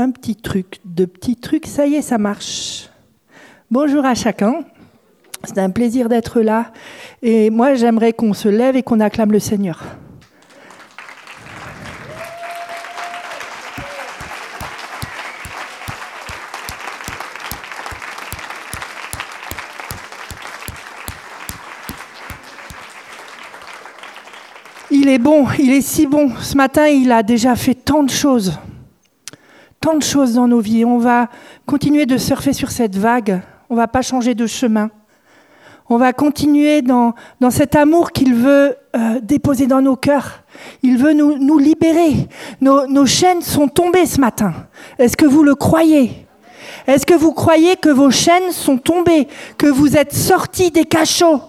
un petit truc, deux petits trucs, ça y est, ça marche. Bonjour à chacun. C'est un plaisir d'être là. Et moi, j'aimerais qu'on se lève et qu'on acclame le Seigneur. Il est bon, il est si bon. Ce matin, il a déjà fait tant de choses. Tant de choses dans nos vies. On va continuer de surfer sur cette vague. On va pas changer de chemin. On va continuer dans, dans cet amour qu'il veut euh, déposer dans nos cœurs. Il veut nous, nous libérer. Nos, nos chaînes sont tombées ce matin. Est-ce que vous le croyez? Est-ce que vous croyez que vos chaînes sont tombées? Que vous êtes sortis des cachots?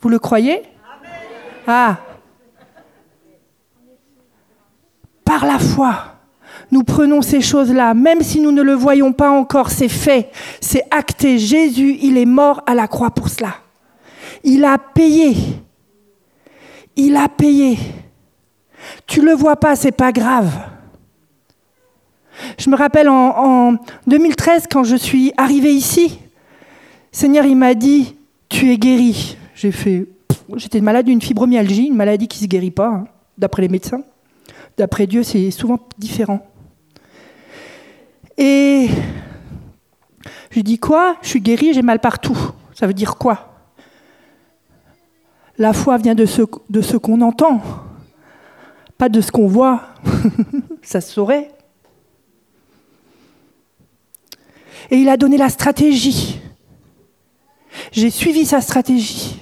Vous le croyez? Ah Par la foi nous prenons ces choses-là, même si nous ne le voyons pas encore, c'est fait, c'est acté. Jésus, il est mort à la croix pour cela. Il a payé. Il a payé. Tu le vois pas, c'est pas grave. Je me rappelle en, en 2013, quand je suis arrivée ici, Seigneur, il m'a dit, tu es guéri. J'étais malade d'une fibromyalgie, une maladie qui ne se guérit pas, hein, d'après les médecins. D'après Dieu, c'est souvent différent. Et je dis quoi? Je suis guéri, j'ai mal partout. Ça veut dire quoi? La foi vient de ce, de ce qu'on entend, pas de ce qu'on voit. Ça se saurait. Et il a donné la stratégie. J'ai suivi sa stratégie.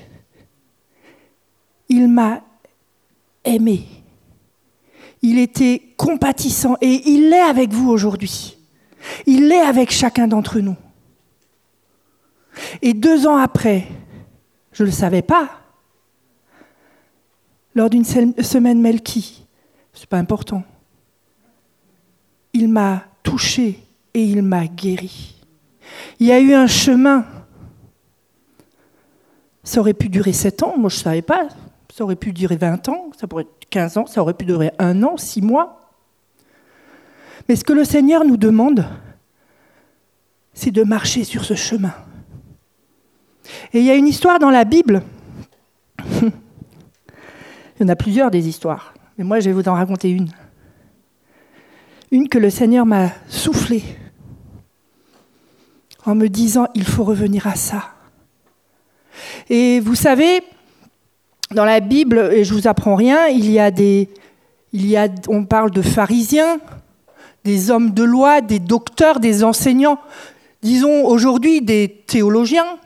Il m'a aimé. Il était compatissant et il l'est avec vous aujourd'hui. Il l'est avec chacun d'entre nous. Et deux ans après, je ne le savais pas, lors d'une semaine Melki, c'est pas important, il m'a touché et il m'a guéri. Il y a eu un chemin. Ça aurait pu durer sept ans, moi je ne savais pas. Ça aurait pu durer 20 ans, ça pourrait être 15 ans, ça aurait pu durer un an, six mois. Mais ce que le Seigneur nous demande, c'est de marcher sur ce chemin. Et il y a une histoire dans la Bible. il y en a plusieurs des histoires, mais moi je vais vous en raconter une. Une que le Seigneur m'a soufflée en me disant il faut revenir à ça. Et vous savez, dans la Bible, et je vous apprends rien, il y a des, il y a, on parle de pharisiens, des hommes de loi, des docteurs, des enseignants, disons aujourd'hui des théologiens,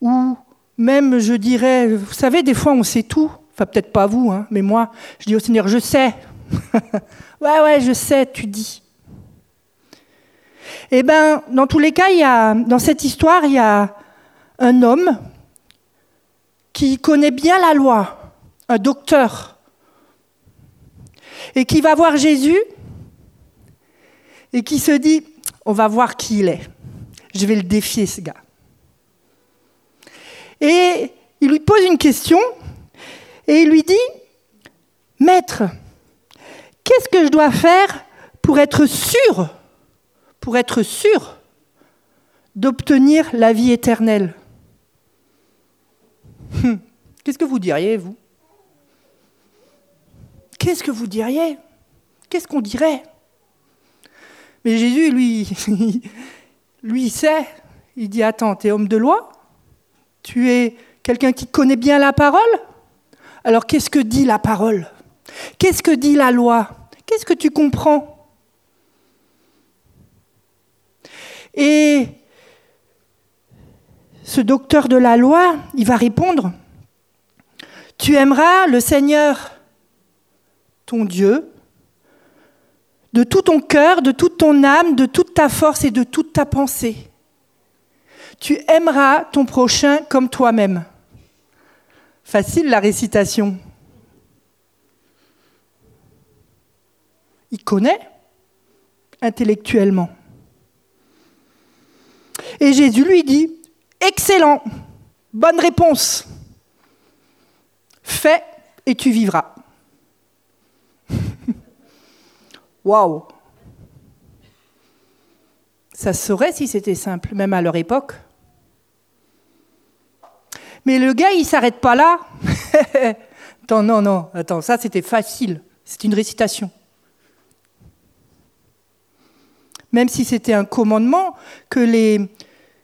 ou même, je dirais, vous savez, des fois on sait tout, enfin peut-être pas vous, hein, mais moi, je dis au Seigneur, je sais. ouais, ouais, je sais, tu dis. Eh bien, dans tous les cas, il y a, dans cette histoire, il y a un homme qui connaît bien la loi, un docteur, et qui va voir Jésus et qui se dit, on va voir qui il est. Je vais le défier, ce gars. Et il lui pose une question et il lui dit, Maître, qu'est-ce que je dois faire pour être sûr, pour être sûr d'obtenir la vie éternelle? Hum, Qu'est-ce que vous diriez, vous? Qu'est-ce que vous diriez? Qu'est-ce qu'on dirait? Mais Jésus, lui, lui, sait. Il dit, attends, tu es homme de loi? Tu es quelqu'un qui connaît bien la parole? Alors qu'est-ce que dit la parole? Qu'est-ce que dit la loi? Qu'est-ce que tu comprends? Et ce docteur de la loi, il va répondre, tu aimeras le Seigneur ton Dieu, de tout ton cœur, de toute ton âme, de toute ta force et de toute ta pensée. Tu aimeras ton prochain comme toi-même. Facile la récitation. Il connaît intellectuellement. Et Jésus lui dit, excellent, bonne réponse. Fais et tu vivras. Waouh Ça se saurait si c'était simple, même à leur époque. Mais le gars, il s'arrête pas là. attends, non, non, attends, ça c'était facile. C'est une récitation. Même si c'était un commandement que les,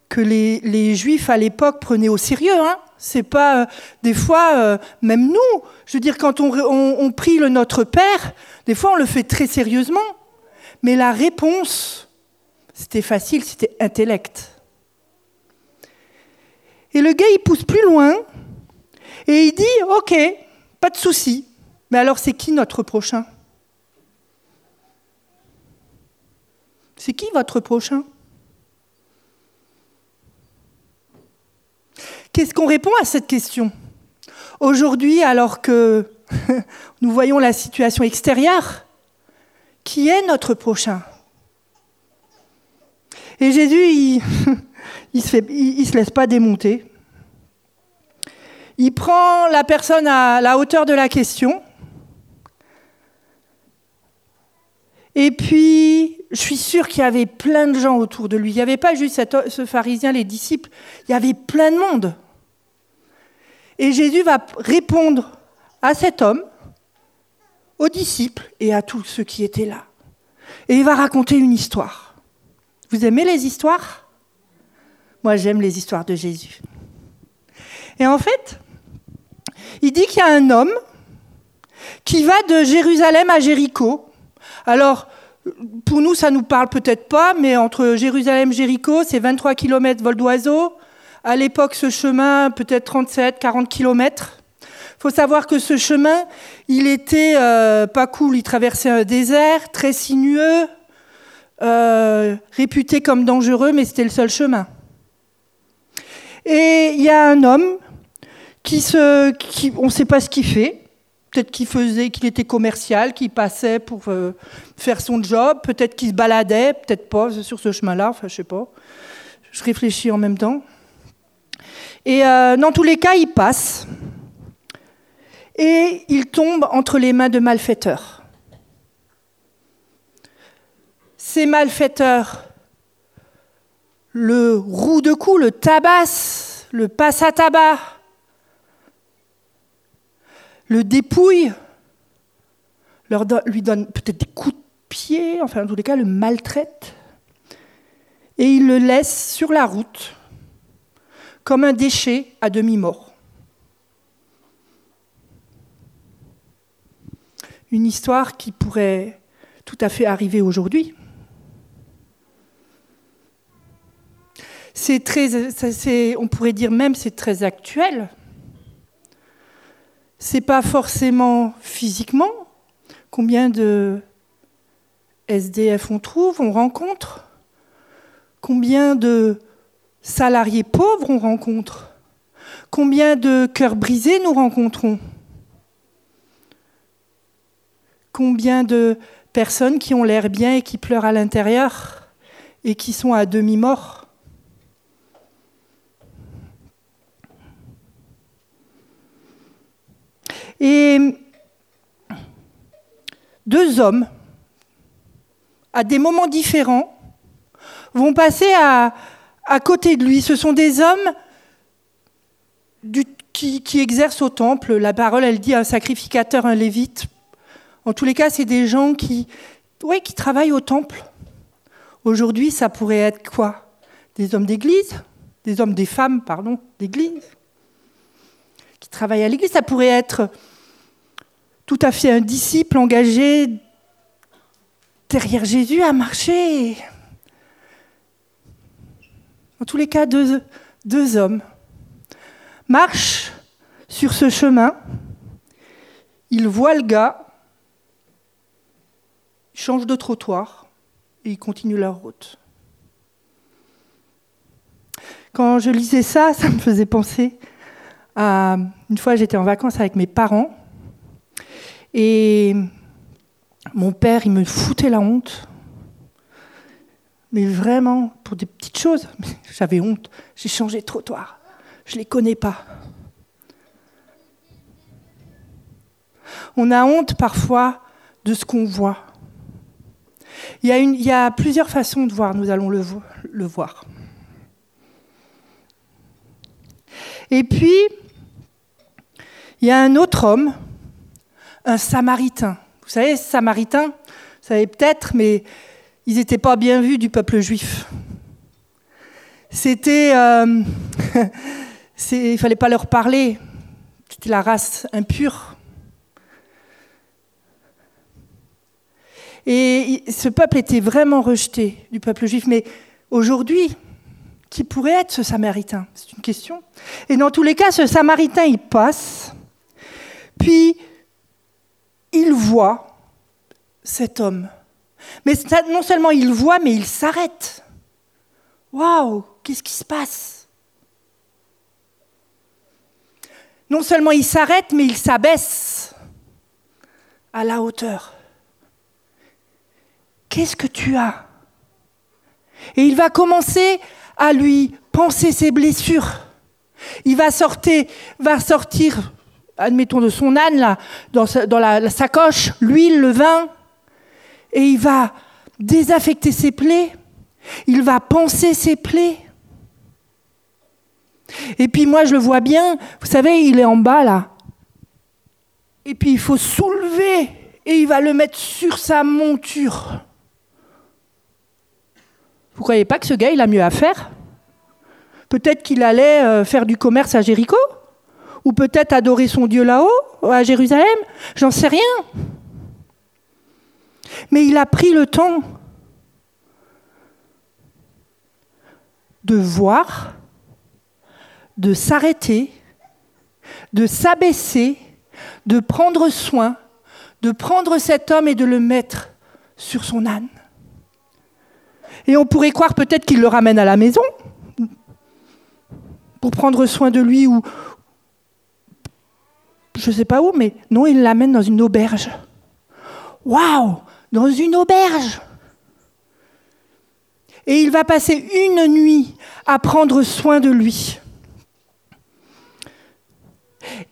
que les, Juifs à l'époque prenaient au sérieux. Hein. C'est pas euh, des fois, euh, même nous, je veux dire, quand on, prie le Notre Père, des fois on le fait très sérieusement. Mais la réponse, c'était facile, c'était intellect. Et le gars, il pousse plus loin et il dit Ok, pas de souci. Mais alors, c'est qui notre prochain? C'est qui votre prochain? Qu'est-ce qu'on répond à cette question? Aujourd'hui, alors que nous voyons la situation extérieure, qui est notre prochain? Et Jésus, il, il se, se laisse pas démonter. Il prend la personne à la hauteur de la question. Et puis, je suis sûre qu'il y avait plein de gens autour de lui. Il n'y avait pas juste ce pharisien, les disciples. Il y avait plein de monde. Et Jésus va répondre à cet homme, aux disciples et à tous ceux qui étaient là. Et il va raconter une histoire. Vous aimez les histoires? Moi, j'aime les histoires de Jésus. Et en fait, il dit qu'il y a un homme qui va de Jérusalem à Jéricho. Alors, pour nous, ça nous parle peut-être pas, mais entre Jérusalem et Jéricho, c'est 23 km vol d'oiseau. À l'époque, ce chemin, peut-être 37, 40 km. Il faut savoir que ce chemin, il était euh, pas cool. Il traversait un désert très sinueux, euh, réputé comme dangereux, mais c'était le seul chemin. Et il y a un homme qui se, qui, on ne sait pas ce qu'il fait. Peut-être qu'il faisait, qu'il était commercial, qu'il passait pour euh, faire son job. Peut-être qu'il se baladait, peut-être pas sur ce chemin-là. Enfin, je sais pas. Je réfléchis en même temps. Et euh, dans tous les cas, il passe et il tombe entre les mains de malfaiteurs. Ces malfaiteurs le roue de cou, le tabasse, le passe à tabac, le dépouille, leur lui donne peut-être des coups de pied, enfin en tous les cas le maltraite, et il le laisse sur la route comme un déchet à demi-mort. Une histoire qui pourrait tout à fait arriver aujourd'hui. c'est très, on pourrait dire même c'est très actuel. C'est pas forcément physiquement. Combien de SDF on trouve, on rencontre. Combien de salariés pauvres on rencontre. Combien de cœurs brisés nous rencontrons. Combien de personnes qui ont l'air bien et qui pleurent à l'intérieur et qui sont à demi-morts Et deux hommes, à des moments différents, vont passer à, côté de lui. Ce sont des hommes qui, exercent au temple. La parole, elle dit un sacrificateur, un lévite. En tous les cas, c'est des gens qui, qui travaillent au temple. Aujourd'hui, ça pourrait être quoi? Des hommes d'église Des hommes, des femmes, pardon, d'église Qui travaillent à l'église. Ça pourrait être tout à fait un disciple engagé derrière Jésus à marcher. En tous les cas, deux, hommes marchent sur ce chemin. Ils voient le gars, changent de trottoir et ils continuent leur route. Quand je lisais ça, ça me faisait penser à une fois j'étais en vacances avec mes parents et mon père, il me foutait la honte. Mais vraiment, pour des petites choses, j'avais honte. J'ai changé de trottoir. Je ne les connais pas. On a honte parfois de ce qu'on voit. Il y, a plusieurs façons de voir, nous allons le voir. Et puis, il y a un autre homme, un samaritain. Vous savez, samaritain, vous savez peut-être, mais ils n'étaient pas bien vus du peuple juif. C'était. Euh, il ne fallait pas leur parler. C'était la race impure. Et ce peuple était vraiment rejeté du peuple juif. Mais aujourd'hui, qui pourrait être ce samaritain? C'est une question. Et dans tous les cas, ce samaritain, il passe, puis il voit cet homme. Mais non seulement il voit, mais il s'arrête. Waouh, qu'est-ce qui se passe? Non seulement il s'arrête, mais il s'abaisse à la hauteur. Qu'est-ce que tu as? Et il va commencer à lui penser ses blessures. Il va sortir, va sortir admettons, de son âne, là, dans, la, sacoche, l'huile, le vin, et il va désaffecter ses plaies, il va penser ses plaies. Et puis moi, je le vois bien, vous savez, il est en bas, là. Et puis il faut soulever, et il va le mettre sur sa monture. Vous croyez pas que ce gars, il a mieux à faire? Peut-être qu'il allait euh, faire du commerce à Jéricho? Ou peut-être adorer son Dieu là-haut, à Jérusalem J'en sais rien. Mais il a pris le temps de voir, de s'arrêter, de s'abaisser, de prendre soin, de prendre cet homme et de le mettre sur son âne. Et on pourrait croire peut-être qu'il le ramène à la maison pour prendre soin de lui ou je ne sais pas où, mais non, il l'amène dans une auberge. Waouh Dans une auberge Et il va passer une nuit à prendre soin de lui.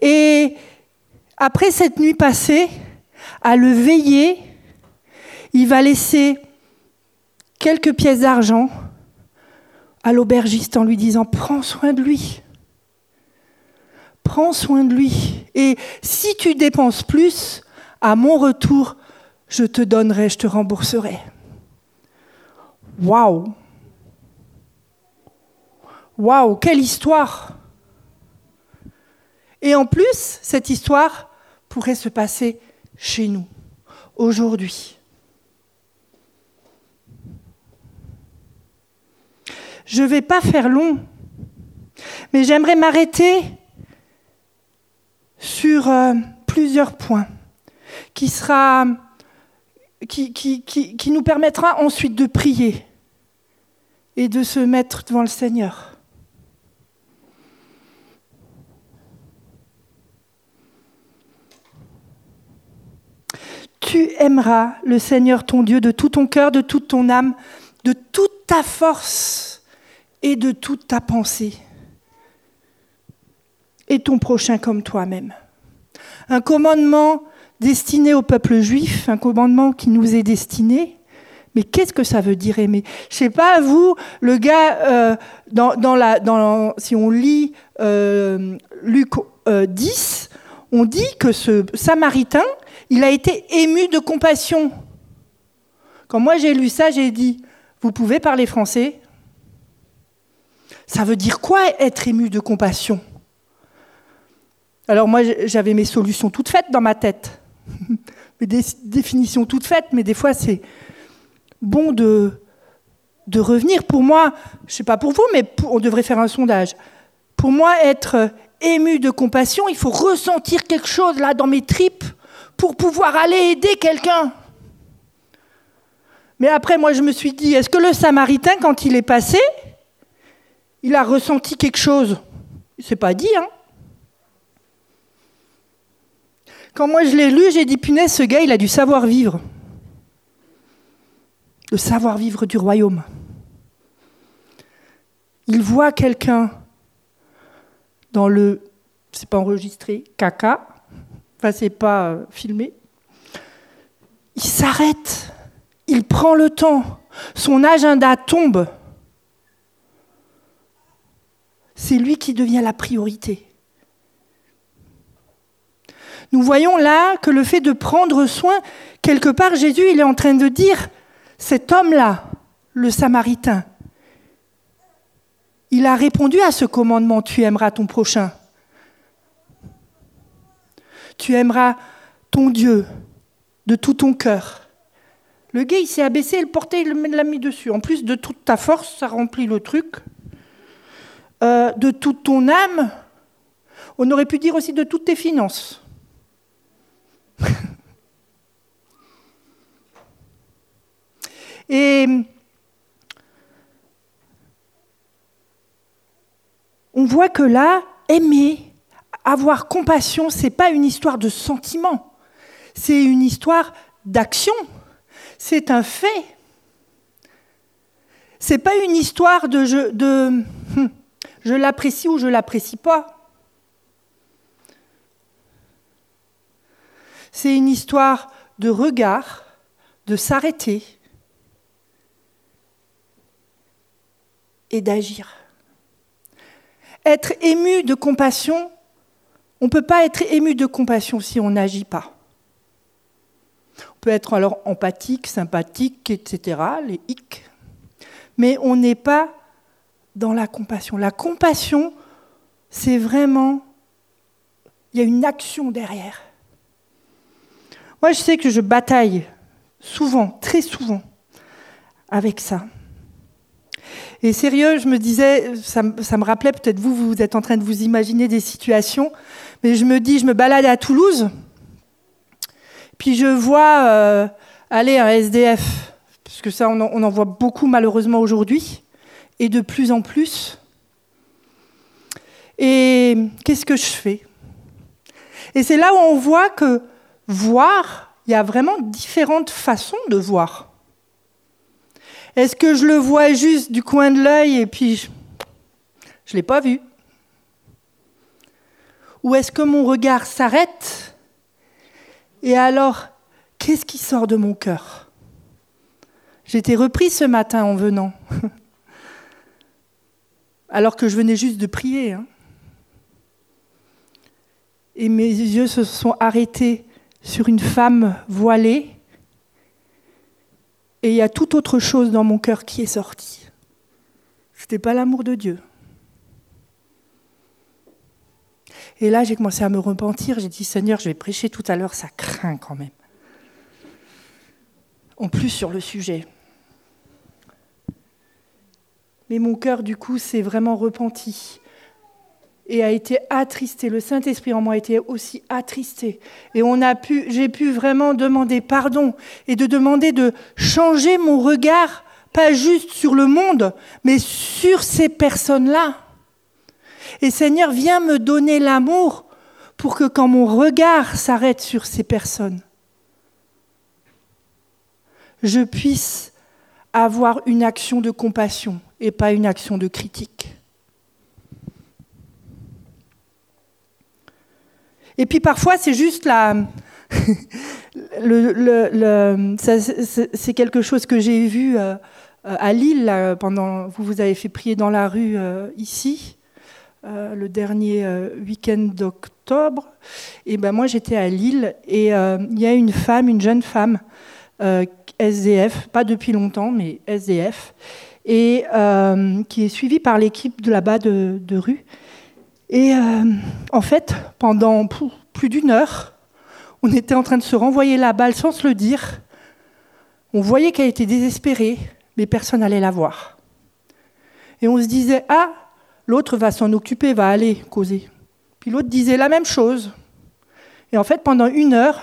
Et après cette nuit passée, à le veiller, il va laisser quelques pièces d'argent à l'aubergiste en lui disant Prends soin de lui. Prends soin de lui. Et si tu dépenses plus, à mon retour, je te donnerai, je te rembourserai. Waouh Waouh, quelle histoire Et en plus, cette histoire pourrait se passer chez nous, aujourd'hui. Je ne vais pas faire long, mais j'aimerais m'arrêter sur euh, plusieurs points qui, sera, qui, nous permettra ensuite de prier et de se mettre devant le Seigneur. Tu aimeras le Seigneur ton Dieu de tout ton cœur, de toute ton âme, de toute ta force et de toute ta pensée. Et ton prochain comme toi-même. Un commandement destiné au peuple juif, un commandement qui nous est destiné. Mais qu'est-ce que ça veut dire aimer Je sais pas, vous, le gars, euh, dans, la, dans, si on lit euh, Luc 10, euh, on dit que ce Samaritain, il a été ému de compassion. Quand moi j'ai lu ça, j'ai dit, vous pouvez parler français? Ça veut dire quoi être ému de compassion? Alors moi, j'avais mes solutions toutes faites dans ma tête, mes définitions toutes faites, mais des fois, c'est bon de, revenir. Pour moi, je ne sais pas pour vous, mais on devrait faire un sondage. Pour moi, être ému de compassion, il faut ressentir quelque chose là dans mes tripes pour pouvoir aller aider quelqu'un. Mais après, moi, je me suis dit, est-ce que le Samaritain, quand il est passé, il a ressenti quelque chose? C'est pas dit, hein Quand moi je l'ai lu, j'ai dit, punaise, ce gars, il a du savoir-vivre. Le savoir-vivre du royaume. Il voit quelqu'un dans le, c'est pas enregistré, caca, enfin c'est pas euh, filmé. Il s'arrête, il prend le temps, son agenda tombe. C'est lui qui devient la priorité. Nous voyons là que le fait de prendre soin, quelque part, Jésus, il est en train de dire, cet homme-là, le Samaritain, il a répondu à ce commandement, tu aimeras ton prochain. Tu aimeras ton Dieu de tout ton cœur. Le gars, il s'est abaissé, il portait, il l'a mis dessus. En plus de toute ta force, ça remplit le truc. Euh, de toute ton âme, on aurait pu dire aussi de toutes tes finances. Et on voit que là, aimer, avoir compassion, ce n'est pas une histoire de sentiment, c'est une histoire d'action, c'est un fait. C'est pas une histoire de je, de, hum, je l'apprécie ou je l'apprécie pas. C'est une histoire de regard, de s'arrêter et d'agir. Être ému de compassion, on ne peut pas être ému de compassion si on n'agit pas. On peut être alors empathique, sympathique, etc., les hic, mais on n'est pas dans la compassion. La compassion, c'est vraiment, il y a une action derrière. Moi, je sais que je bataille souvent, très souvent, avec ça. Et sérieux, je me disais, ça, me rappelait peut-être vous, vous êtes en train de vous imaginer des situations, mais je me dis, je me balade à Toulouse, puis je vois euh, aller un SDF, parce que ça, on en, on en voit beaucoup malheureusement aujourd'hui, et de plus en plus. Et qu'est-ce que je fais? Et c'est là où on voit que voir, il y a vraiment différentes façons de voir. Est-ce que je le vois juste du coin de l'œil et puis je ne l'ai pas vu? Ou est-ce que mon regard s'arrête et alors, qu'est-ce qui sort de mon cœur? J'étais repris ce matin en venant, alors que je venais juste de prier. Hein. Et mes yeux se sont arrêtés sur une femme voilée. Et il y a toute autre chose dans mon cœur qui est sorti. Ce n'était pas l'amour de Dieu. Et là, j'ai commencé à me repentir. J'ai dit, Seigneur, je vais prêcher tout à l'heure, ça craint quand même. En plus sur le sujet. Mais mon cœur, du coup, s'est vraiment repenti et a été attristé. Le Saint-Esprit en moi a été aussi attristé. Et j'ai pu vraiment demander pardon et de demander de changer mon regard, pas juste sur le monde, mais sur ces personnes-là. Et Seigneur, viens me donner l'amour pour que quand mon regard s'arrête sur ces personnes, je puisse avoir une action de compassion et pas une action de critique. Et puis parfois, c'est juste la... c'est quelque chose que j'ai vu euh, à Lille pendant. Vous vous avez fait prier dans la rue euh, ici. Euh, le dernier euh, week-end d'octobre. Et ben moi j'étais à Lille et euh, il y a une femme, une jeune femme, SDF, pas depuis longtemps, mais SDF, et qui est suivie par l'équipe de là-bas de, rue. Et en fait, pendant plus d'une heure, on était en train de se renvoyer la balle sans se le dire. On voyait qu'elle était désespérée, mais personne n'allait la voir. Et on se disait, ah, L'autre va s'en occuper, va aller causer. Puis l'autre disait la même chose. Et en fait, pendant une heure,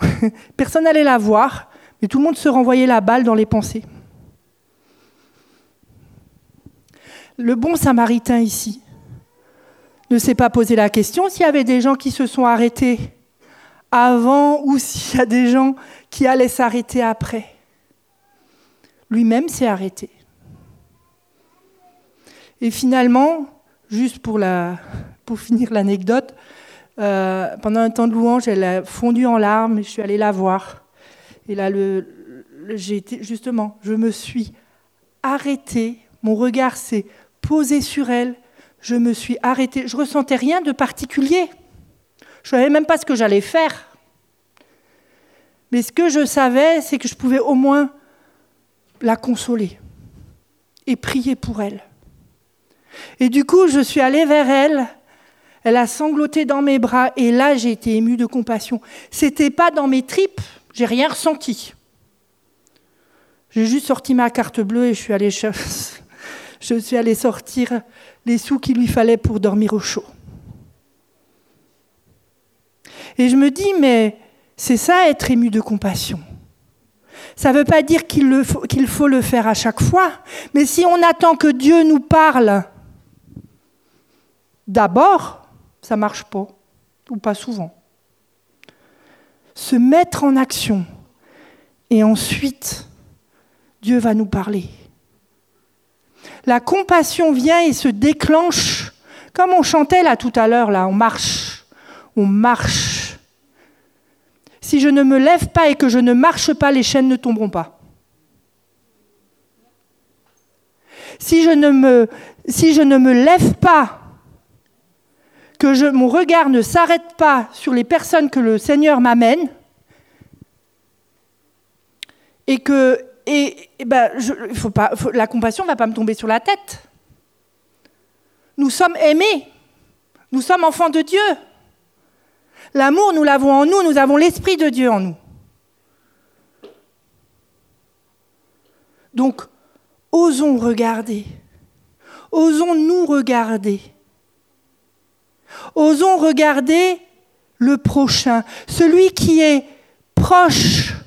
personne n'allait la voir, mais tout le monde se renvoyait la balle dans les pensées. Le bon samaritain ici ne s'est pas posé la question s'il y avait des gens qui se sont arrêtés avant ou s'il y a des gens qui allaient s'arrêter après. Lui-même s'est arrêté. Et finalement, juste pour, finir l'anecdote, euh, pendant un temps de louange, elle a fondu en larmes et je suis allée la voir. Et là, j'ai été, justement, je me suis arrêtée, mon regard s'est posé sur elle, je me suis arrêtée, je ressentais rien de particulier. Je ne savais même pas ce que j'allais faire. Mais ce que je savais, c'est que je pouvais au moins la consoler et prier pour elle. Et du coup, je suis allée vers elle. Elle a sangloté dans mes bras et là, j'ai été émue de compassion. C'était pas dans mes tripes, j'ai rien ressenti. J'ai juste sorti ma carte bleue et je suis allée, je suis allée sortir les sous qu'il lui fallait pour dormir au chaud. Et je me dis, mais c'est ça être ému de compassion. Ça ne veut pas dire qu'il faut, le faire à chaque fois, mais si on attend que Dieu nous parle d'abord, ça ne marche pas, ou pas souvent. Se mettre en action, et ensuite, Dieu va nous parler. La compassion vient et se déclenche, comme on chantait là tout à l'heure, là, on marche, on marche. Si je ne me lève pas et que je ne marche pas, les chaînes ne tomberont pas. Si je ne me, lève pas, que mon regard ne s'arrête pas sur les personnes que le Seigneur m'amène, et que et, ben, faut pas, la compassion ne va pas me tomber sur la tête. Nous sommes aimés, nous sommes enfants de Dieu. L'amour, nous l'avons en nous, nous avons l'Esprit de Dieu en nous. Donc, osons regarder. Osons nous regarder. Osons regarder le prochain, celui qui est proche.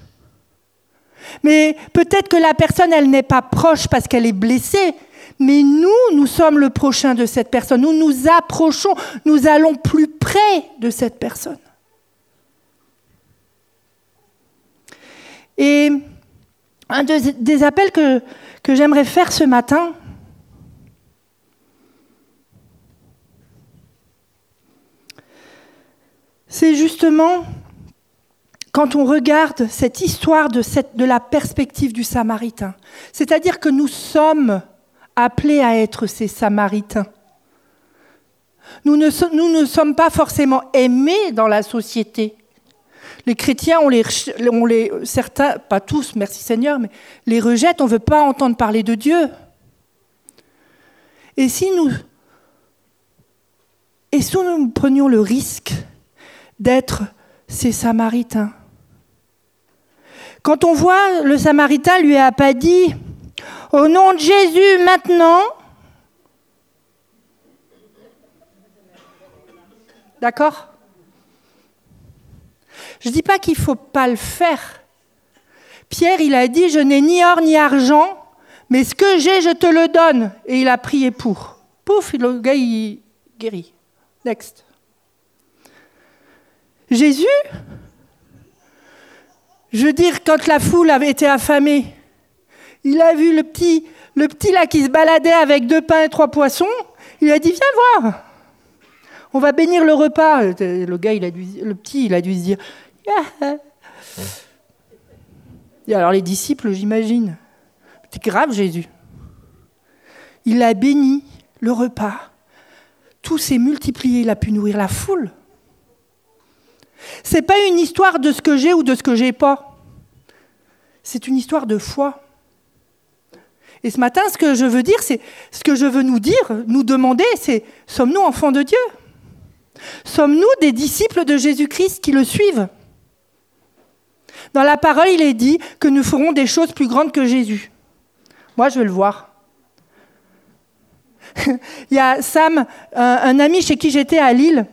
Mais peut-être que la personne, elle n'est pas proche parce qu'elle est blessée, mais nous, nous sommes le prochain de cette personne. Nous nous approchons, nous allons plus près de cette personne. Et un des appels que, que j'aimerais faire ce matin, c'est justement quand on regarde cette histoire de, cette, de la perspective du Samaritain. C'est-à-dire que nous sommes appelés à être ces Samaritains. Nous ne, nous ne sommes pas forcément aimés dans la société. Les chrétiens, les, les, certains, pas tous, merci Seigneur, mais les rejettent, on ne veut pas entendre parler de Dieu. Et si nous, et si nous prenions le risque d'être ces Samaritains Quand on voit le Samaritain lui a pas dit au nom de Jésus maintenant. D'accord? Je ne dis pas qu'il ne faut pas le faire. Pierre, il a dit, je n'ai ni or ni argent, mais ce que j'ai, je te le donne. Et il a prié pour. Pouf, le gars, il guérit. Next. Jésus, je veux dire, quand la foule avait été affamée, il a vu le petit, le petit là qui se baladait avec deux pains et trois poissons. Il a dit Viens voir. On va bénir le repas. Le gars, il a dû, le petit, il a dû se dire. Alors les disciples, j'imagine. C'est grave, Jésus. Il a béni le repas. Tout s'est multiplié. Il a pu nourrir la foule. C'est pas une histoire de ce que j'ai ou de ce que j'ai pas. C'est une histoire de foi. Et ce matin, ce que je veux dire, c'est ce que je veux nous dire, nous demander, c'est sommes-nous enfants de Dieu? Sommes-nous des disciples de Jésus-Christ qui le suivent? Dans la parole, il est dit que nous ferons des choses plus grandes que Jésus. Moi, je veux le voir. il y a Sam, un, ami chez qui j'étais à Lille,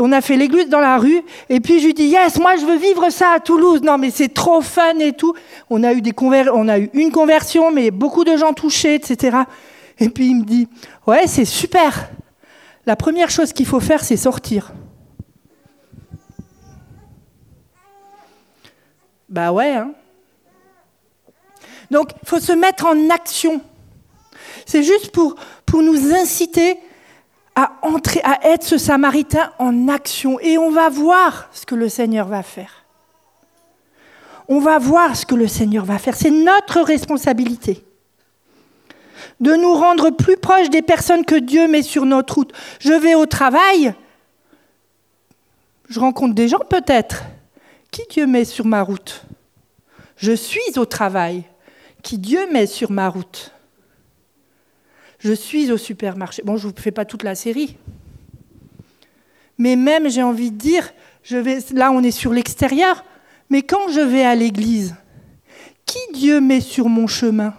on a fait l'église dans la rue, et puis je lui dis Yes, moi je veux vivre ça à Toulouse. Non, mais c'est trop fun et tout. On a, eu des on a eu une conversion, mais beaucoup de gens touchés, etc. Et puis il me dit Ouais, c'est super. La première chose qu'il faut faire, c'est sortir. Bah ouais, hein. Donc, il faut se mettre en action. C'est juste pour, pour nous inciter à entrer, à être ce Samaritain en action. Et on va voir ce que le Seigneur va faire. on va voir ce que le Seigneur va faire. C'est notre responsabilité de nous rendre plus proches des personnes que Dieu met sur notre route. Je vais au travail, je rencontre des gens peut-être. Qui Dieu met sur ma route Je suis au travail. Qui Dieu met sur ma route Je suis au supermarché. Bon, je ne vous fais pas toute la série. Mais même, j'ai envie de dire, je vais, là on est sur l'extérieur, mais quand je vais à l'église, qui Dieu met sur mon chemin?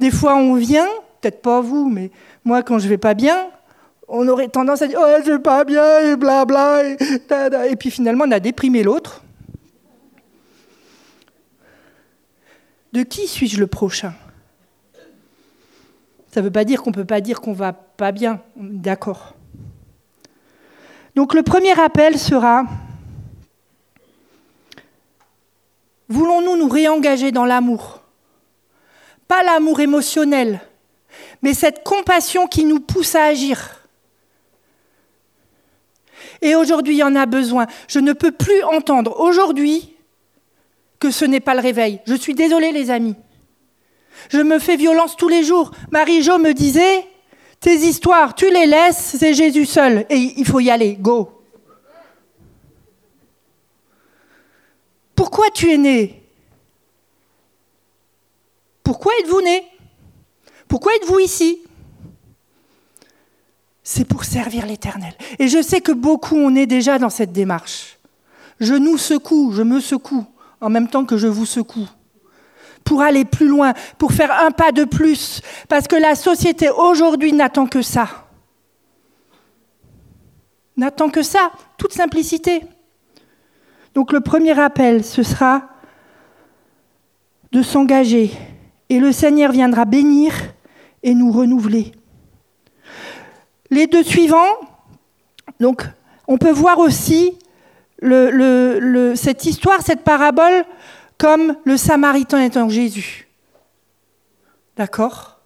Des fois on vient, peut-être pas vous, mais moi quand je vais pas bien, on aurait tendance à dire oh je vais pas bien et blabla et, et puis finalement on a déprimé l'autre. De qui suis-je le prochain? Ça ne veut pas dire qu'on ne peut pas dire qu'on va pas bien, d'accord. Donc le premier appel sera Voulons-nous nous réengager dans l'amour? Pas l'amour émotionnel, mais cette compassion qui nous pousse à agir. Et aujourd'hui, il y en a besoin. Je ne peux plus entendre aujourd'hui que ce n'est pas le réveil. Je suis désolée, les amis. Je me fais violence tous les jours. Marie-Jo me disait Tes histoires, tu les laisses, c'est Jésus seul. Et il faut y aller, go. Pourquoi tu es né? Pourquoi êtes-vous né? Pourquoi êtes-vous ici? C'est pour servir l'Éternel. Et je sais que beaucoup, on est déjà dans cette démarche. Je nous secoue, je me secoue, en même temps que je vous secoue. Pour aller plus loin, pour faire un pas de plus. Parce que la société aujourd'hui n'attend que ça. N'attend que ça, toute simplicité. Donc le premier appel, ce sera de s'engager et le Seigneur viendra bénir et nous renouveler. Les deux suivants, donc on peut voir aussi cette histoire, cette parabole, comme le Samaritain étant Jésus. D'accord?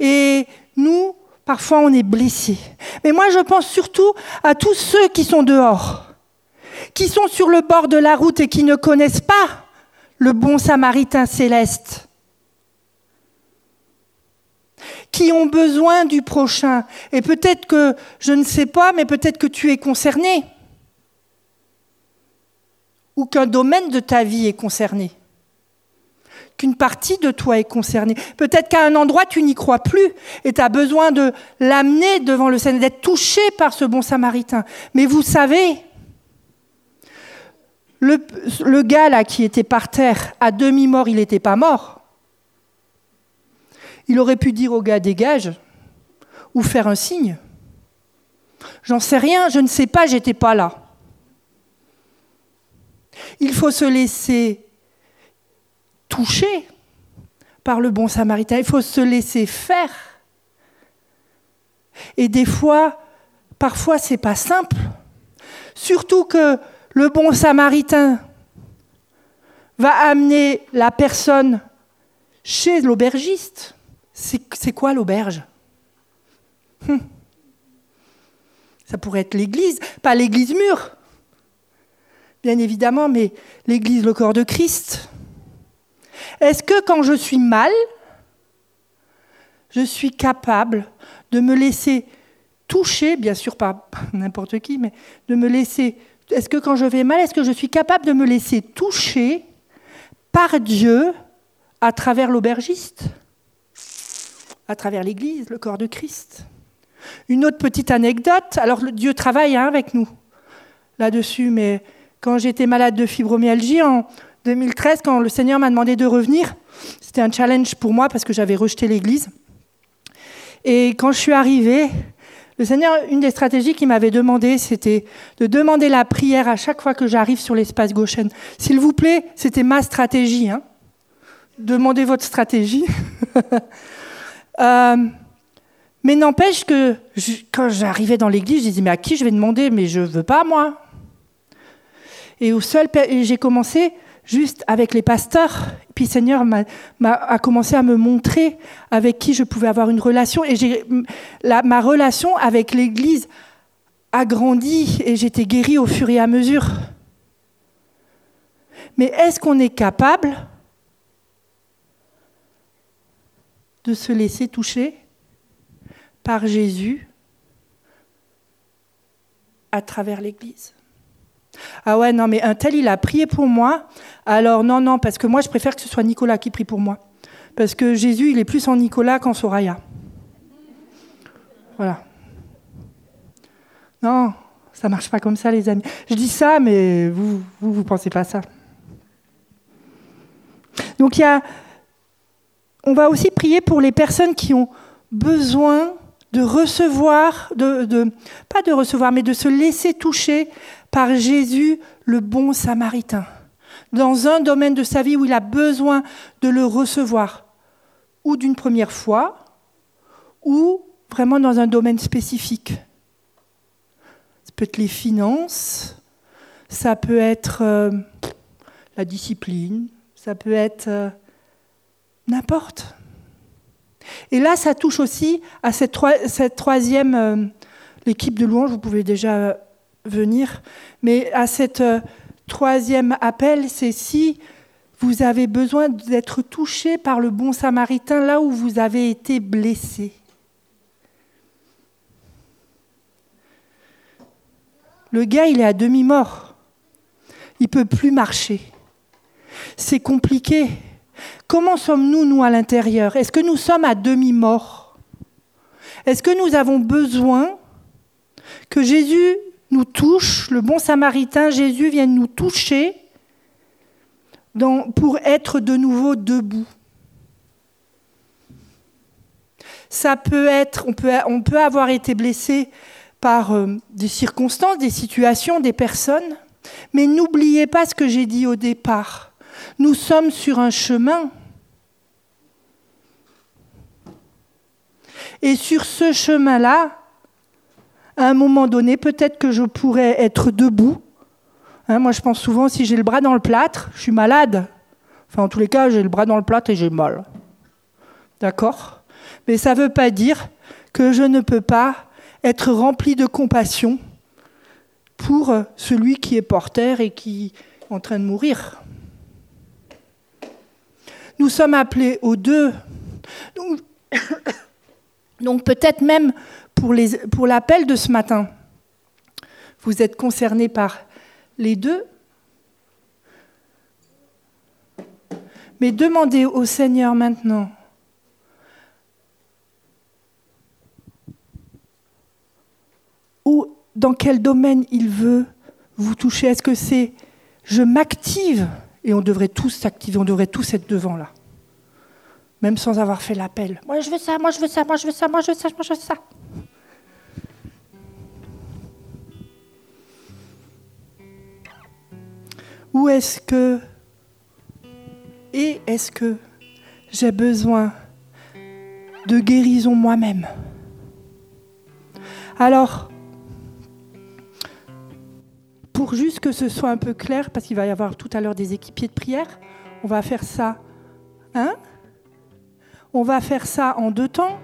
Et nous, parfois, on est blessés. Mais moi, je pense surtout à tous ceux qui sont dehors qui sont sur le bord de la route et qui ne connaissent pas le bon samaritain céleste, qui ont besoin du prochain. Et peut-être que, je ne sais pas, mais peut-être que tu es concerné, ou qu'un domaine de ta vie est concerné qu'une partie de toi est concernée. Peut-être qu'à un endroit, tu n'y crois plus et tu as besoin de l'amener devant le Seigneur, d'être touché par ce bon samaritain. Mais vous savez, le, gars là qui était par terre, à demi-mort, il n'était pas mort. Il aurait pu dire au gars dégage ou faire un signe. J'en sais rien, je ne sais pas, j'étais pas là. Il faut se laisser toucher par le bon samaritain, il faut se laisser faire. Et des fois, parfois, c'est pas simple. Surtout que le bon samaritain va amener la personne chez l'aubergiste. C'est quoi l'auberge? Hum. Ça pourrait être l'église, pas l'église mûre, bien évidemment, mais l'église, le corps de Christ. Est-ce que quand je suis mal, je suis capable de me laisser toucher, bien sûr pas n'importe qui, mais de me laisser est-ce que quand je vais mal, est-ce que je suis capable de me laisser toucher par Dieu à travers l'aubergiste, à travers l'Église, le corps de Christ? Une autre petite anecdote, alors Dieu travaille hein, avec nous là-dessus, mais quand j'étais malade de fibromyalgie en 2013, quand le Seigneur m'a demandé de revenir, c'était un challenge pour moi parce que j'avais rejeté l'Église. Et quand je suis arrivée, le Seigneur, une des stratégies qu'il m'avait demandé, c'était de demander la prière à chaque fois que j'arrive sur l'espace Goshen. S'il vous plaît, c'était ma stratégie. Hein. Demandez votre stratégie. euh, mais n'empêche que quand j'arrivais dans l'église, je disais, mais à qui je vais demander? Mais je veux pas, moi. Et au seul, j'ai commencé juste avec les pasteurs. Puis Seigneur a commencé à me montrer avec qui je pouvais avoir une relation. Et ma relation avec l'Église a grandi et j'étais guérie au fur et à mesure. Mais est-ce qu'on est capable de se laisser toucher par Jésus à travers l'Église? Ah ouais, non, mais un tel, il a prié pour moi. Alors non, non, parce que moi, je préfère que ce soit Nicolas qui prie pour moi. Parce que Jésus, il est plus en Nicolas qu'en Soraya. Voilà. Non, ça marche pas comme ça, les amis. Je dis ça, mais vous, vous, vous pensez pas ça. Donc il y a, on va aussi prier pour les personnes qui ont besoin de recevoir, de, de, pas de recevoir, mais de se laisser toucher par Jésus, le bon samaritain, dans un domaine de sa vie où il a besoin de le recevoir, ou d'une première fois, ou vraiment dans un domaine spécifique. Ça peut être les finances, ça peut être euh, la discipline, ça peut être euh, n'importe. Et là, ça touche aussi à cette, troisième, euh, l'équipe de louange, vous pouvez déjà venir, mais à cette troisième appel, c'est si vous avez besoin d'être touché par le bon samaritain là où vous avez été blessé. Le gars, il est à demi-mort. Il peut plus marcher. C'est compliqué. Comment sommes-nous, nous, à l'intérieur? Est-ce que nous sommes à demi-mort? Est-ce que nous avons besoin que Jésus nous touche, le bon samaritain Jésus vienne nous toucher pour être de nouveau debout on peut avoir été blessé par euh, des circonstances, des situations, des personnes. Mais n'oubliez pas ce que j'ai dit au départ. Nous sommes sur un chemin. Et sur ce chemin-là, à un moment donné, peut-être que je pourrais être debout. Hein, moi, je pense souvent, si j'ai le bras dans le plâtre, je suis malade. Enfin, en tous les cas, j'ai le bras dans le plâtre et j'ai mal. D'accord? Mais ça ne veut pas dire que je ne peux pas être rempli de compassion pour celui qui est porteur et qui est en train de mourir. Nous sommes appelés aux deux. Donc, peut-être même pour, l'appel de ce matin, vous êtes concernés par les deux. Mais demandez au Seigneur maintenant dans quel domaine il veut vous toucher. Est-ce que c'est je m'active et on devrait tous s'activer, on devrait tous être devant là, même sans avoir fait l'appel. Moi je veux ça, moi je veux ça, moi je veux ça, moi je veux ça, moi je veux ça. Ou est-ce que et est-ce que j'ai besoin de guérison moi-même? Alors, pour juste que ce soit un peu clair, parce qu'il va y avoir tout à l'heure des équipiers de prière, on va faire ça. Hein? On va faire ça en deux temps.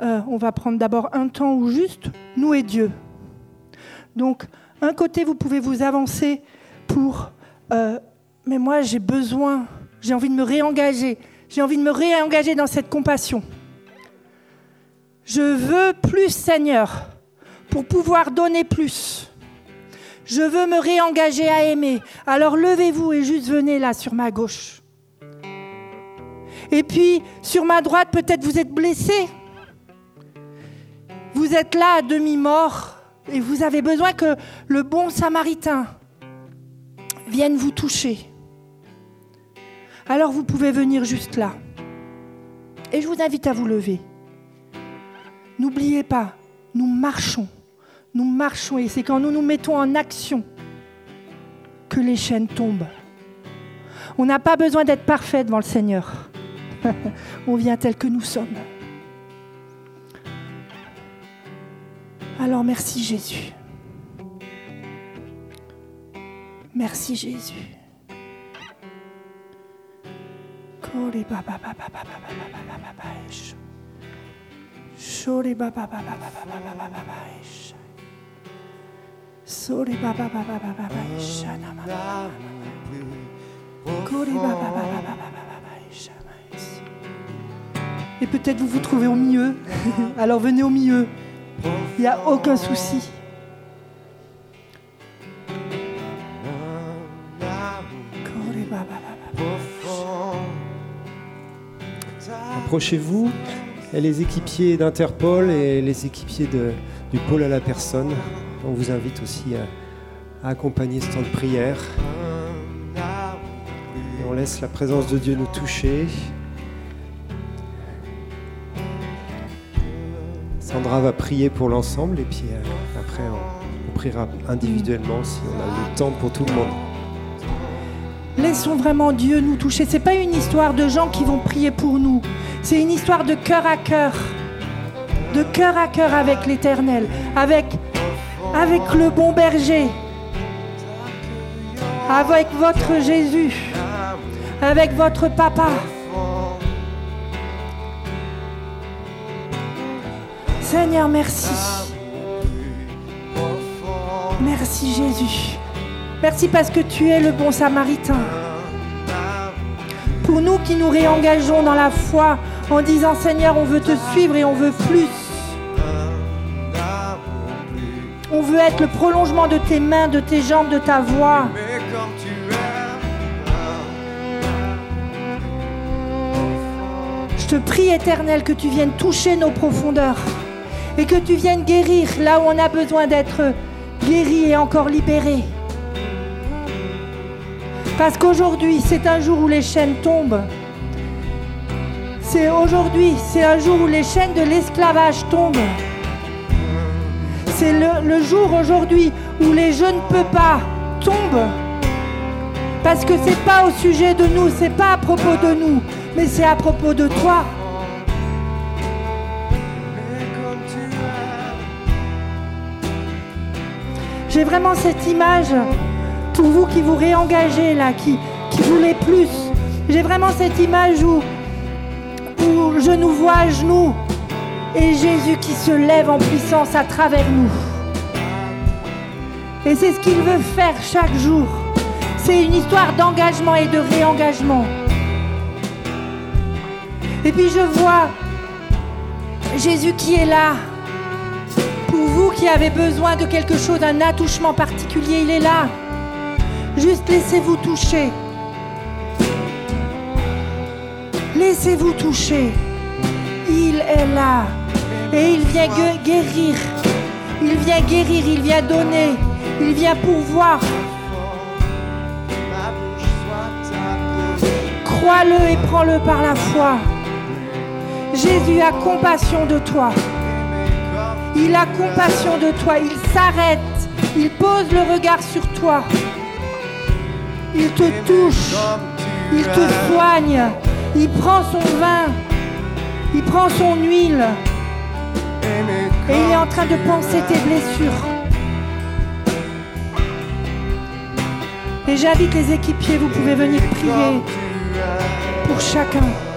Euh, on va prendre d'abord un temps où juste nous et Dieu. Donc, un côté, vous pouvez vous avancer pour euh, mais moi j'ai besoin, j'ai envie de me réengager, j'ai envie de me réengager dans cette compassion. Je veux plus, Seigneur, pour pouvoir donner plus. Je veux me réengager à aimer. Alors levez-vous et juste venez là sur ma gauche. Et puis sur ma droite, peut-être vous êtes blessé. Vous êtes là à demi-mort et vous avez besoin que le bon samaritain vienne vous toucher. Alors vous pouvez venir juste là. Et je vous invite à vous lever. N'oubliez pas, nous marchons nous marchons et c'est quand nous nous mettons en action que les chaînes tombent. On n'a pas besoin d'être parfait devant le Seigneur. On vient tel que nous sommes. Alors merci Jésus. Shana ma Et peut-être vous vous trouvez au milieu. Alors venez au milieu. Il n'y a aucun souci. Approchez-vous. Et les équipiers d'Interpol et les équipiers du pôle à la personne. On vous invite aussi à, accompagner ce temps de prière. On laisse la présence de Dieu nous toucher. Sandra va prier pour l'ensemble et puis euh, après on, on priera individuellement si on a le temps pour tout le monde. Laissons vraiment Dieu nous toucher. C'est pas une histoire de gens qui vont prier pour nous. C'est une histoire de cœur à cœur. De cœur à cœur avec l'Éternel, avec le bon berger. Avec votre Jésus. Avec votre papa. Seigneur, merci. Merci Jésus. Merci parce que tu es le bon samaritain. Nous qui nous réengageons dans la foi en disant Seigneur, on veut te suivre et on veut plus. On veut être le prolongement de tes mains, de tes jambes, de ta voix. Je te prie, éternel, que tu viennes toucher nos profondeurs et que tu viennes guérir là où on a besoin d'être guéri et encore libéré. Parce qu'aujourd'hui, c'est un jour où les chaînes tombent. C'est aujourd'hui, c'est un jour où les chaînes de l'esclavage tombent. C'est le, jour aujourd'hui où les je ne peux pas tombent. Parce que c'est pas au sujet de nous, c'est pas à propos de nous, mais c'est à propos de toi. J'ai vraiment cette image pour vous qui vous réengagez là, qui, qui voulez plus. J'ai vraiment cette image où, où je nous vois à genoux et Jésus qui se lève en puissance à travers nous. Et c'est ce qu'il veut faire chaque jour. C'est une histoire d'engagement et de réengagement. Et puis je vois Jésus qui est là. Pour vous qui avez besoin de quelque chose, d'un attouchement particulier, il est là. Juste laissez-vous toucher. Laissez-vous toucher. Il est là. Et il vient guérir. Il vient guérir, il vient donner. Il vient pourvoir. Crois-le et prends-le par la foi. Jésus a compassion de toi. Il a compassion de toi. Il s'arrête. Il pose le regard sur toi. Il te touche. Il te soigne. Il prend son vin. Il prend son huile. Et il est en train de penser tes blessures. Et j'invite les équipiers, vous pouvez venir prier pour chacun.